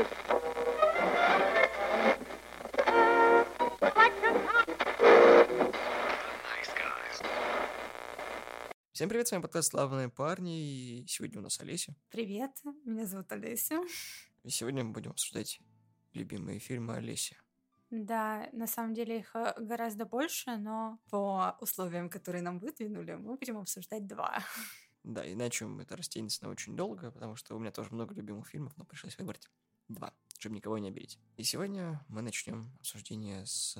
serious. Всем привет, с вами подкаст «Славные парни», и сегодня у нас Олеся. Привет, меня зовут Олеся. И сегодня мы будем обсуждать любимые фильмы Олеси. Да, на самом деле их э, гораздо больше, но по условиям, которые нам выдвинули, мы будем обсуждать два. Да, иначе это растянется на очень долго, потому что у меня тоже много любимых фильмов, но пришлось выбрать два, чтобы никого не обидеть. И сегодня мы начнем обсуждение с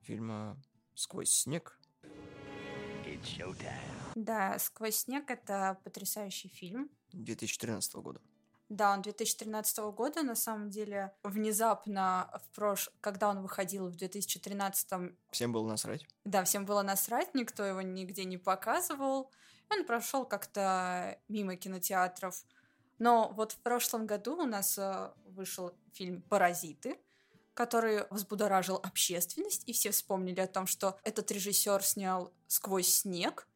фильма «Сквозь снег». Да, «Сквозь снег» — это потрясающий фильм. 2013 года. Да, он 2013 года, на самом деле, внезапно, в прош... когда он выходил в 2013 Всем было насрать. Да, всем было насрать, никто его нигде не показывал. Он прошел как-то мимо кинотеатров. Но вот в прошлом году у нас э, вышел фильм «Паразиты», который взбудоражил общественность, и все вспомнили о том, что этот режиссер снял «Сквозь снег»,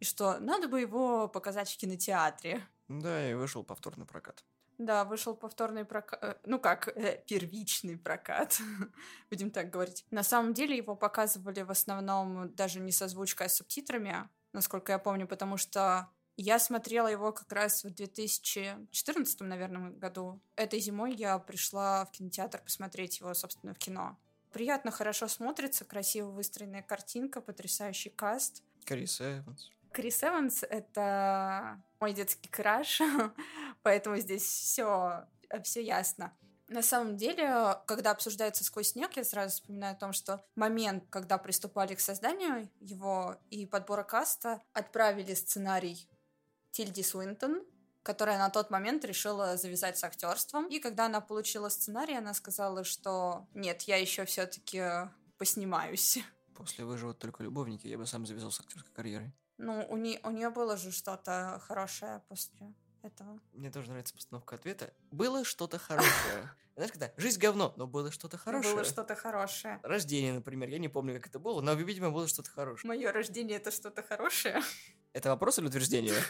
и что надо бы его показать в кинотеатре. Да, и вышел повторный прокат. Да, вышел повторный прокат, ну как, э, первичный прокат, будем так говорить. На самом деле его показывали в основном даже не с озвучкой, а с субтитрами, насколько я помню, потому что я смотрела его как раз в 2014, наверное, году. Этой зимой я пришла в кинотеатр посмотреть его, собственно, в кино. Приятно, хорошо смотрится, красиво выстроенная картинка, потрясающий каст. Крис Эванс. Крис Эванс — это мой детский краш, поэтому здесь все все ясно. На самом деле, когда обсуждается «Сквозь снег», я сразу вспоминаю о том, что момент, когда приступали к созданию его и подбора каста, отправили сценарий Тильди Суинтон, которая на тот момент решила завязать с актерством. И когда она получила сценарий, она сказала, что нет, я еще все-таки поснимаюсь. После «Выживут только любовники» я бы сам завязал с актерской карьерой. Ну, у, не, у нее было же что-то хорошее после этого. Мне тоже нравится постановка ответа. Было что-то хорошее. Знаешь, когда жизнь говно, но было что-то хорошее. Было что-то хорошее. Рождение, например. Я не помню, как это было, но, видимо, было что-то хорошее. Мое рождение это что-то хорошее. Это вопрос или утверждение?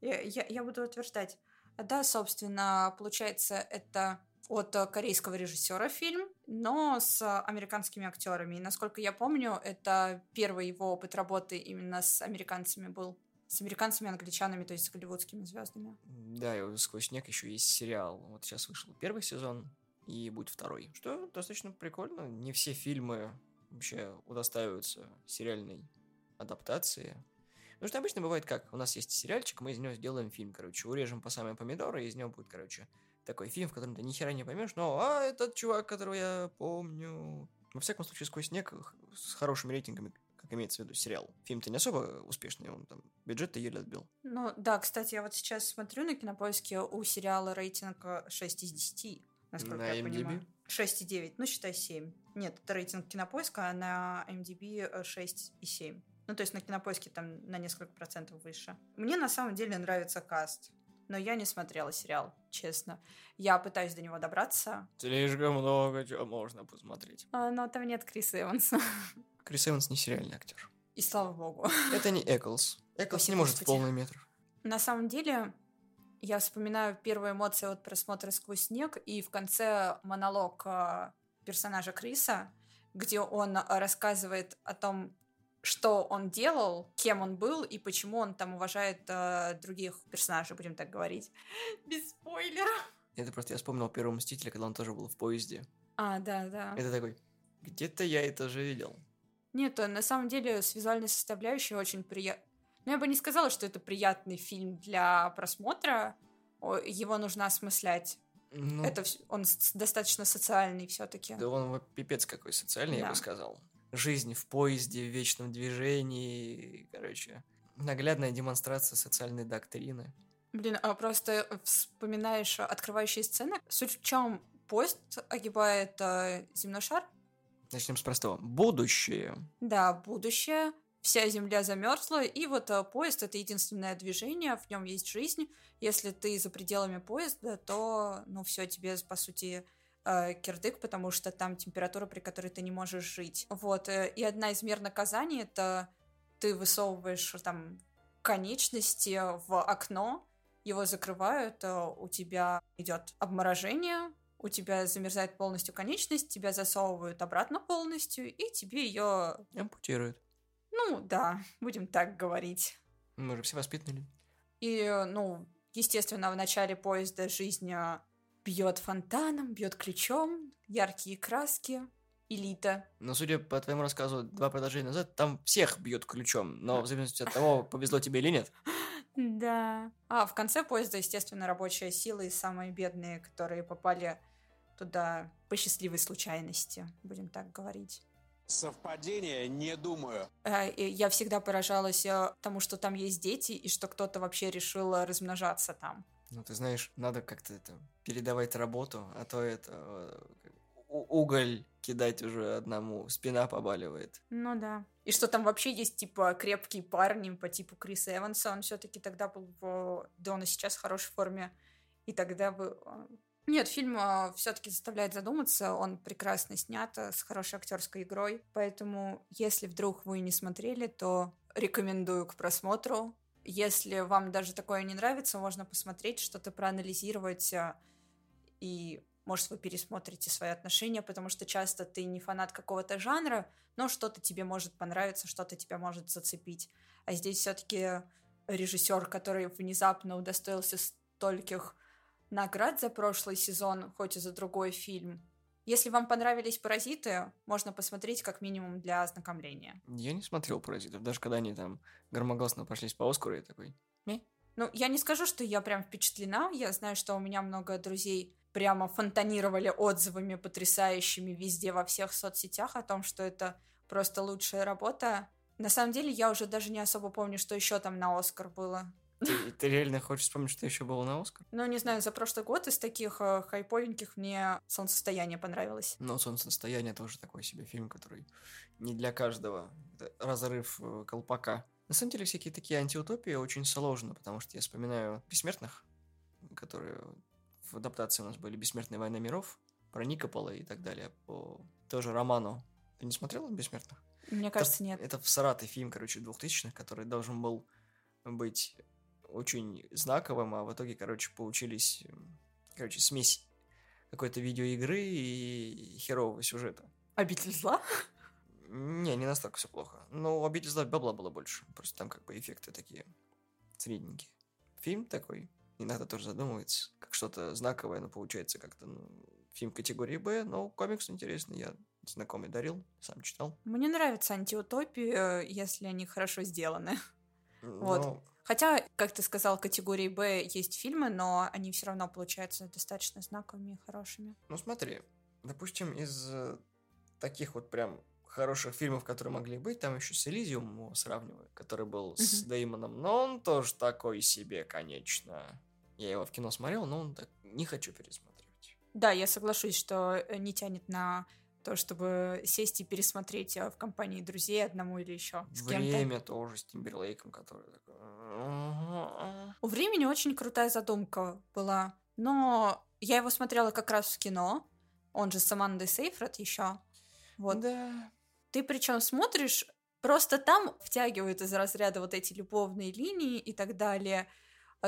Я, я, я буду утверждать. Да, собственно, получается, это от корейского режиссера фильм, но с американскими актерами. И насколько я помню, это первый его опыт работы именно с американцами был. С американцами, англичанами, то есть с голливудскими звездами. Да, и «Сквозь снег» еще есть сериал. Вот сейчас вышел первый сезон, и будет второй. Что достаточно прикольно. Не все фильмы вообще удостаиваются сериальной адаптации. Потому что обычно бывает как, у нас есть сериальчик, мы из него сделаем фильм, короче, урежем по самые помидоры, и из него будет, короче, такой фильм, в котором ты ни хера не поймешь, но а, этот чувак, которого я помню. Во всяком случае, сквозь снег с хорошими рейтингами, как имеется в виду сериал. Фильм-то не особо успешный, он там бюджет-то еле отбил. Ну да, кстати, я вот сейчас смотрю на кинопоиске, у сериала рейтинг 6 из 10, насколько на я MDB? понимаю. 6,9, ну считай 7. Нет, это рейтинг кинопоиска, а на MDB 6,7. Ну, то есть на кинопоиске там на несколько процентов выше. Мне на самом деле нравится каст, но я не смотрела сериал, честно. Я пытаюсь до него добраться. Слишком много чего можно посмотреть. А, но там нет Криса Эванса. Крис Эванс не сериальный актер. И слава богу. Это не Эклс. Эклс не может в полный метр. На самом деле, я вспоминаю первые эмоции от просмотра «Сквозь снег» и в конце монолог э, персонажа Криса, где он рассказывает о том, что он делал, кем он был и почему он там уважает э, других персонажей, будем так говорить. Без спойлеров. Это просто я вспомнил первого Мстителя, когда он тоже был в поезде. А, да, да. Это такой, где-то я это же видел. Нет, э, на самом деле с визуальной составляющей очень приятно. Ну, я бы не сказала, что это приятный фильм для просмотра. Его нужно осмыслять. Ну, Это он достаточно социальный все-таки. Да он пипец какой социальный, я Да. бы сказал. Жизнь в поезде, в вечном движении, короче. Наглядная демонстрация социальной доктрины. Блин, а просто вспоминаешь открывающие сцены. Суть в чем? Поезд огибает э, земной шар. Начнем с простого. Будущее. Да, будущее. Вся земля замерзла, и вот э, поезд это единственное движение, в нем есть жизнь. Если ты за пределами поезда, то, ну, все, тебе, по сути, э, кирдык, потому что там температура, при которой ты не можешь жить. Вот, э, и одна из мер наказаний это ты высовываешь там конечности в окно, его закрывают, э, у тебя идет обморожение, у тебя замерзает полностью конечность, тебя засовывают обратно полностью, и тебе ее... Ампутируют. Ну, да, будем так говорить. Мы же все воспитанные. И, ну, естественно, в начале поезда жизнь бьет фонтаном, бьет ключом, яркие краски, элита. Но судя по твоему рассказу два продолжения назад, там всех бьет ключом, но в зависимости от того, повезло тебе или нет. Да. А в конце поезда, естественно, рабочая сила и самые бедные, которые попали туда по счастливой случайности, будем так говорить. Совпадение, не думаю. Э, Я всегда поражалась э, тому, что там есть дети, и что кто-то вообще решил размножаться там. Ну, ты знаешь, надо как-то это передавать работу, а то это э, уголь кидать уже одному, спина побаливает. Ну да. И что там вообще есть, типа, крепкие парни по типу Криса Эванса. Он все-таки тогда был в... Да, он и сейчас в хорошей форме. И тогда бы... э, Нет, фильм все-таки заставляет задуматься. Он прекрасно снят, э, с хорошей актерской игрой. Поэтому, если вдруг вы не смотрели, то рекомендую к просмотру. Если вам даже такое не нравится, можно посмотреть, что-то проанализировать. э, И, может, вы пересмотрите свои отношения, потому что часто ты не фанат какого-то жанра, но что-то тебе может понравиться, что-то тебя может зацепить. А здесь все-таки режиссер, который внезапно удостоился стольких наград за прошлый сезон, хоть и за другой фильм. Если вам понравились «Паразиты», можно посмотреть как минимум для ознакомления. Я не смотрел «Паразитов», даже когда они там громогласно прошлись по Оскару, я такой... Ну, я не скажу, что я прям впечатлена. Я знаю, что у меня много друзей прямо фонтанировали отзывами потрясающими везде, во всех соцсетях о том, что это просто лучшая работа. На самом деле, я уже даже не особо помню, что еще там на Оскар было. Ты, ты реально хочешь вспомнить, что еще было на Оскар? Ну, не знаю, за прошлый год из таких э, хайповеньких мне «Солнцестояние» понравилось. Но «Солнцестояние» тоже такой себе фильм, который не для каждого. Это разрыв э, колпака. На самом деле, всякие такие антиутопии очень сложно, потому что я вспоминаю «Бессмертных», которые в адаптации у нас были «Бессмертная война миров», про Никопола и так далее, по тоже роману. Ты не смотрела «Бессмертных»? Мне кажется, это, нет. Это в Сараты фильм, короче, 2000-х, который должен был быть очень знаковым, а в итоге, короче, получились, короче, смесь какой-то видеоигры и херового сюжета. «Обитель зла»? Не, не настолько все плохо. Но у «Обитель зла» бабла было больше. Просто там как бы эффекты такие средненькие. Фильм такой иногда тоже задумывается, как что-то знаковое, но получается как-то ну, фильм категории «Б», но комикс интересный, я знакомый дарил, сам читал. Мне нравятся антиутопии, э, если они хорошо сделаны. Вот. Хотя, как ты сказал, категории Б есть фильмы, но они все равно получаются достаточно знаковыми и хорошими. Ну смотри, допустим, из э, таких вот прям хороших фильмов, которые могли быть, там еще с Элизиум его сравниваю, который был с Мгм. Деймоном, но он тоже такой себе, конечно. Я его в кино смотрел, но он так не хочу пересматривать. Да, я соглашусь, что э, не тянет на то, чтобы сесть и пересмотреть э, в компании друзей одному или еще с кем-то. Время тоже с Тимберлейком, который такой... У времени очень крутая задумка была, но я его смотрела как раз в кино, он же с Амандой Сейфред еще. Вот. Да. Ты причем смотришь, просто там втягивают из разряда вот эти любовные линии и так далее.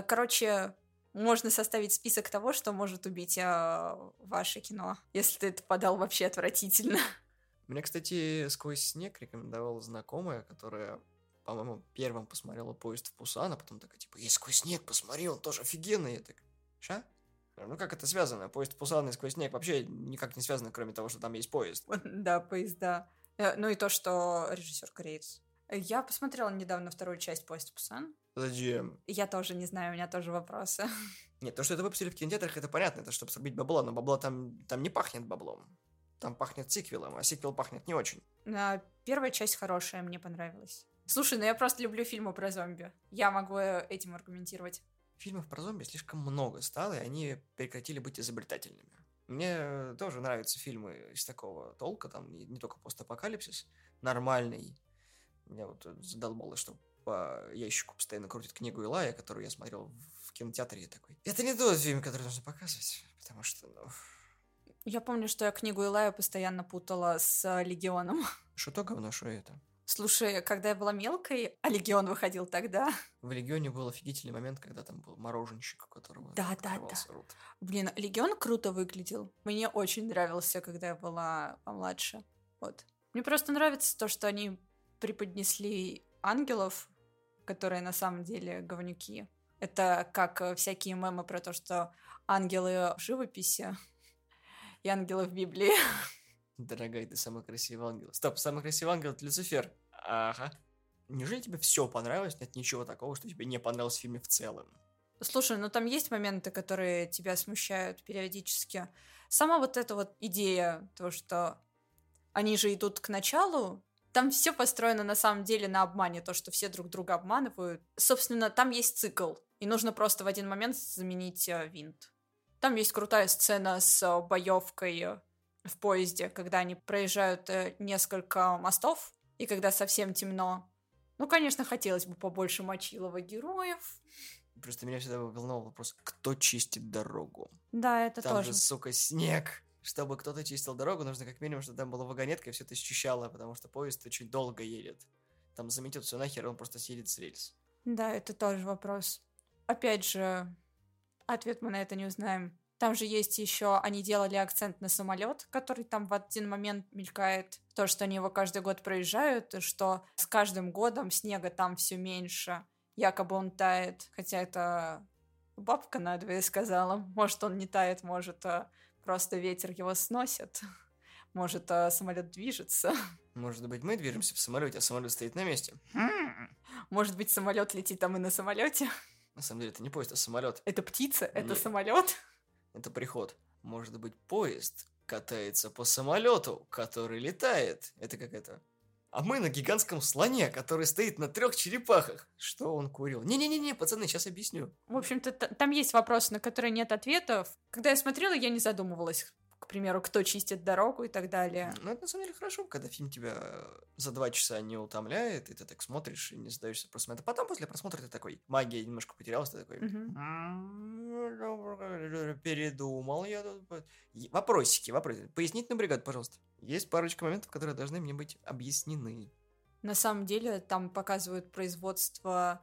Короче, можно составить список того, что может убить э, ваше кино, если ты это подал вообще отвратительно. Мне, кстати, «Сквозь снег» рекомендовала знакомая, которая, по-моему, первым посмотрела «Поезд в Пусан», а потом такая, типа, «Я «Сквозь снег» посмотрел, он тоже офигенный». Я так, ша? Ну, как это связано? «Поезд в Пусан» и «Сквозь снег» вообще никак не связаны, кроме того, что там есть поезд. Да, поезда. Э, Ну и то, что режиссер кореец. Я посмотрела недавно вторую часть «Поезд Пусан». Зачем? Я тоже не знаю, у меня тоже вопросы. Нет, то, что это выпустили в кинотеатрах, это понятно, это чтобы срубить бабла, но бабла там, там не пахнет баблом. Там пахнет сиквелом, а сиквел пахнет не очень. А, Первая часть хорошая, мне понравилась. Слушай, ну я просто люблю фильмы про зомби. Я могу э, этим аргументировать. Фильмов про зомби слишком много стало, и они прекратили быть изобретательными. Мне э, тоже нравятся фильмы из такого толка, там не только постапокалипсис, нормальный. Меня вот э, задолбало, что по ящику постоянно крутит книгу Илая, которую я смотрел в кинотеатре, и такой. Это не тот фильм, который нужно показывать, потому что, ну, Я помню, что я книгу Илая постоянно путала с э, Легионом. что то говно, что это. Слушай, когда я была мелкой, а Легион выходил тогда. В Легионе был офигительный момент, когда там был мороженщик, у которого Да, да, да. рот. Блин, Легион круто выглядел. Мне очень нравился, когда я была помладше. Вот. Мне просто нравится то, что они преподнесли ангелов, которые на самом деле говнюки. Это как э, всякие мемы про то, что ангелы в живописи и ангелы в Библии. Дорогая, ты самый красивый ангел. Стоп, самый красивый ангел это Люцифер. Ага. Неужели тебе все понравилось? Нет ничего такого, что тебе не понравилось в фильме в целом. Слушай, ну там есть моменты, которые тебя смущают периодически. Сама вот эта вот идея, то, что они же идут к началу, там все построено на самом деле на обмане, то, что все друг друга обманывают. Собственно, там есть цикл, и нужно просто в один момент заменить э, винт. Там есть крутая сцена с э, боевкой в поезде, когда они проезжают э, несколько мостов, и когда совсем темно. Ну, конечно, хотелось бы побольше мочилова героев. Просто меня всегда волновал вопрос, кто чистит дорогу? Да, это Там тоже. же, сука, снег. Чтобы кто-то чистил дорогу, нужно как минимум, чтобы там была вагонетка и все это счищало, потому что поезд очень долго едет. Там заметет все нахер, он просто съедет с рельс. Да, это тоже вопрос. Опять же, ответ мы на это не узнаем. Там же есть еще, они делали акцент на самолет, который там в один момент мелькает. То, что они его каждый год проезжают, и что с каждым годом снега там все меньше. Якобы он тает. Хотя это бабка надвое сказала. Может, он не тает, может, а, просто ветер его сносит. Может, а, самолет движется. Может быть, мы движемся в самолете, а самолет стоит на месте. Может быть, самолет летит там и на самолете. На самом деле, это не поезд, а самолет. Это птица, это Нет. самолет. Это приход. Может быть, поезд катается по самолету, который летает. Это как это? А мы на гигантском слоне, который стоит на трех черепахах. Что он курил? Не-не-не, пацаны, сейчас объясню. В общем-то, там есть вопросы, на которые нет ответов. Когда я смотрела, я не задумывалась, к примеру, кто чистит дорогу и так далее. Ну, это на самом деле хорошо, когда фильм тебя за два часа не утомляет, и ты так смотришь и не задаешься вопросом. Это потом, после просмотра, ты такой, магия немножко потерялась, ты такой... Передумал я тут. Е- Вопросики, вопросы. Пояснительную бригаду, пожалуйста. Есть парочка моментов, которые должны мне быть объяснены. На самом деле, там показывают производство,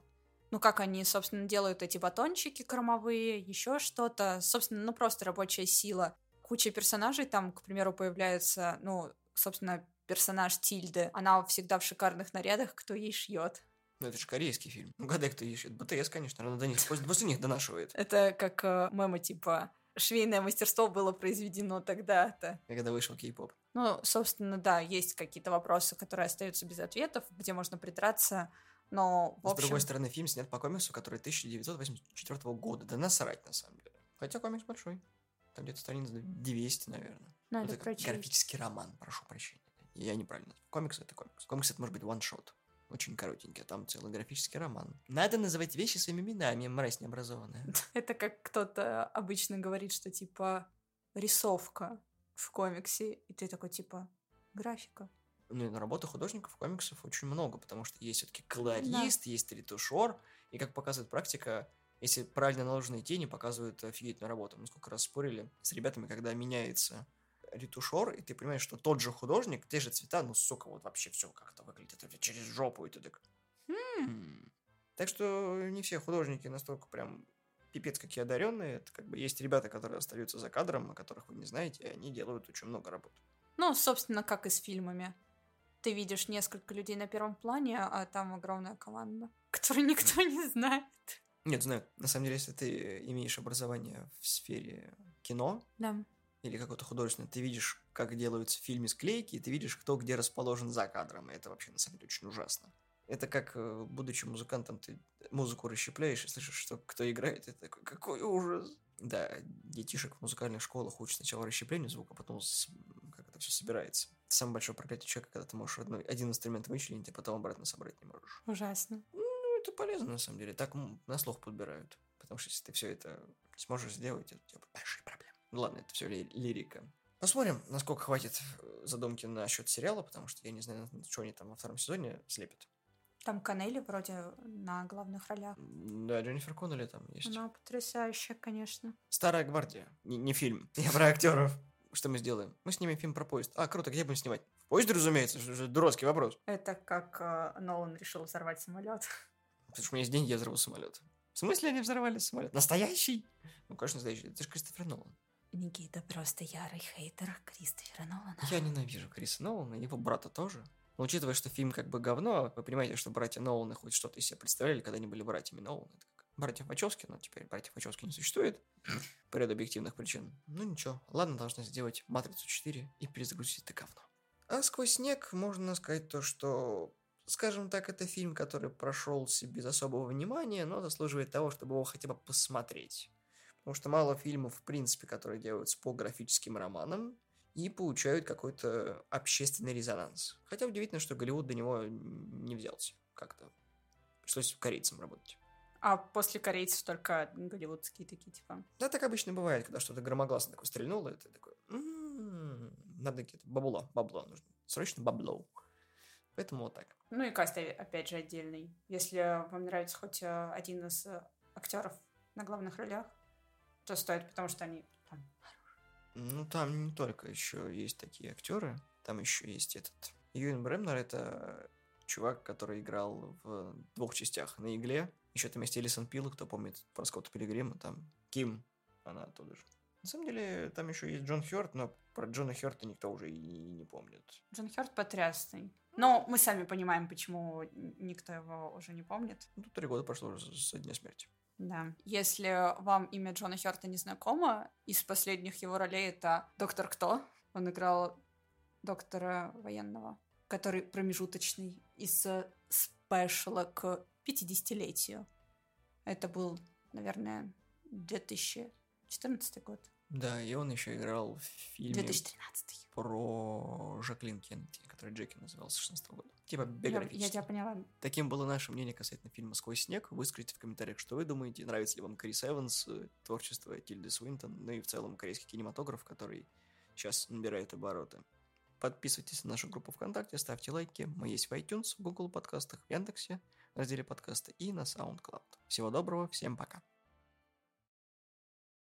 ну, как они, собственно, делают эти батончики кормовые, еще что-то. Собственно, ну, просто рабочая сила. Куча персонажей там, к примеру, появляется, ну, собственно, персонаж Тильды. Она всегда в шикарных нарядах, кто ей шьет. Ну, это же корейский фильм. Ну, гадай, кто ищет. БТС, конечно, она до них, после, них донашивает. Это как э, мемы типа «Швейное мастерство было произведено тогда-то». Когда вышел кей-поп. Ну, собственно, да, есть какие-то вопросы, которые остаются без ответов, где можно придраться, но, в С общем... другой стороны, фильм снят по комиксу, который 1984 года. Да насрать, на самом деле. Хотя комикс большой. Там где-то страниц 200, наверное. Надо это прочесть. графический роман, прошу прощения. Я неправильно. Комикс это комикс. Комикс это может быть ваншот. Очень коротенький, а там целый графический роман. Надо называть вещи своими именами, мразь необразованная. Это как кто-то обычно говорит, что типа рисовка в комиксе, и ты такой типа графика. Ну, и на работы художников комиксов очень много, потому что есть все-таки колорист, есть ретушер, и как показывает практика, если правильно наложенные тени показывают офигительную работу. Мы сколько раз спорили с ребятами, когда меняется ретушер, и ты понимаешь, что тот же художник, те же цвета, ну, сука, вот вообще все как-то выглядит это через жопу, и ты так... «Хм». Так что не все художники настолько прям пипец какие одаренные. Это как бы есть ребята, которые остаются за кадром, о которых вы не знаете, и они делают очень много работы. Ну, собственно, как и с фильмами. Ты видишь несколько людей на первом плане, а там огромная команда, которую никто не знает. Нет, знаю. На самом деле, если ты имеешь образование в сфере кино Да. или какого-то художественного, ты видишь, как делаются в фильме склейки, и ты видишь, кто где расположен за кадром. И это вообще, на самом деле, очень ужасно. Это как, э, будучи музыкантом, ты музыку расщепляешь и слышишь, что кто играет, и такой, какой ужас. Да, детишек в музыкальных школах учат сначала расщеплению звука, а потом как это все собирается. Это самое большое проклятие человека, когда ты можешь одной- один инструмент вычленить, а потом обратно собрать не можешь. Ужасно. Ну, это полезно, на самом деле. Так на слух подбирают. Потому что если ты все это сможешь сделать, это у тебя будут большие проблемы. Ну ладно, это все лирика. Посмотрим, насколько хватит э, задумки насчет сериала, потому что я не знаю, что они там во втором сезоне слепят. Там Канели вроде на главных ролях. Да, Дженнифер Коннелли там есть. Она потрясающая, конечно. Старая гвардия. Не, не фильм. Я про актеров. Что мы сделаем? Мы снимем фильм про поезд. А, круто, где будем снимать? В Поезде, разумеется, что же дурацкий вопрос. Это как э, Нолан решил взорвать самолет. Потому что у меня есть деньги, я взорву самолет. В смысле они взорвали самолет? Настоящий? Ну, конечно, настоящий. Это же Кристофер Нолан. Никита просто ярый хейтер Кристофера Нолана. Я ненавижу Криса Нолана, его брата тоже. Но учитывая, что фильм как бы говно, вы понимаете, что братья Ноланы хоть что-то из себя представляли, когда они были братьями Нолана. Это как братья Вачовски, но теперь братьев Вачовски не существует по ряду объективных причин. Ну ничего, ладно, должны сделать Матрицу 4 и перезагрузить это говно. А сквозь снег можно сказать то, что, скажем так, это фильм, который прошелся без особого внимания, но заслуживает того, чтобы его хотя бы посмотреть. Потому что мало фильмов, в принципе, которые делаются по графическим романам и получают какой-то общественный резонанс. Хотя удивительно, что Голливуд до него не взялся как-то. Пришлось корейцам работать. А после корейцев только голливудские такие, типа. Да, так обычно бывает, когда что-то громогласно такое стрельнуло, это такое... «М-м-м, Надо где-то бабло, бабло нужно. Срочно бабло. Поэтому вот так. Ну и каст, э, опять же, отдельный. Если вам нравится хоть э, один из э, актеров на главных ролях, то стоит, потому что они там Ну, там не только еще есть такие актеры, там еще есть этот... Юэн Бремнер — это чувак, который играл в двух частях на игле. Еще там есть Элисон Пил, кто помнит про Скотта Пилигрима, там Ким, она оттуда же. На самом деле, там еще есть Джон Хёрт, но про Джона Хёрта никто уже и не помнит. Джон Хёрт потрясный. Но мы сами понимаем, почему никто его уже не помнит. Ну, тут три года прошло уже со дня смерти. Да. Если вам имя Джона Хёрта не знакомо, из последних его ролей это «Доктор Кто». Он играл доктора военного, который промежуточный из э, спешла к 50-летию. Это был, наверное, 2014 год. Да, и он еще играл в фильме 2013. про Жаклин Кеннеди, который Джеки назывался 16 года. Типа Я, я биографический. тебя поняла. Таким было наше мнение касательно фильма «Сквозь снег». Выскажите в комментариях, что вы думаете, нравится ли вам Крис Эванс, э, творчество Тильды Свинтон, ну и в целом корейский кинематограф, который сейчас набирает обороты. Подписывайтесь на нашу группу ВКонтакте, ставьте лайки. Мы есть в iTunes, в Google подкастах, в Яндексе, в разделе подкасты и на SoundCloud. Всего доброго, всем пока.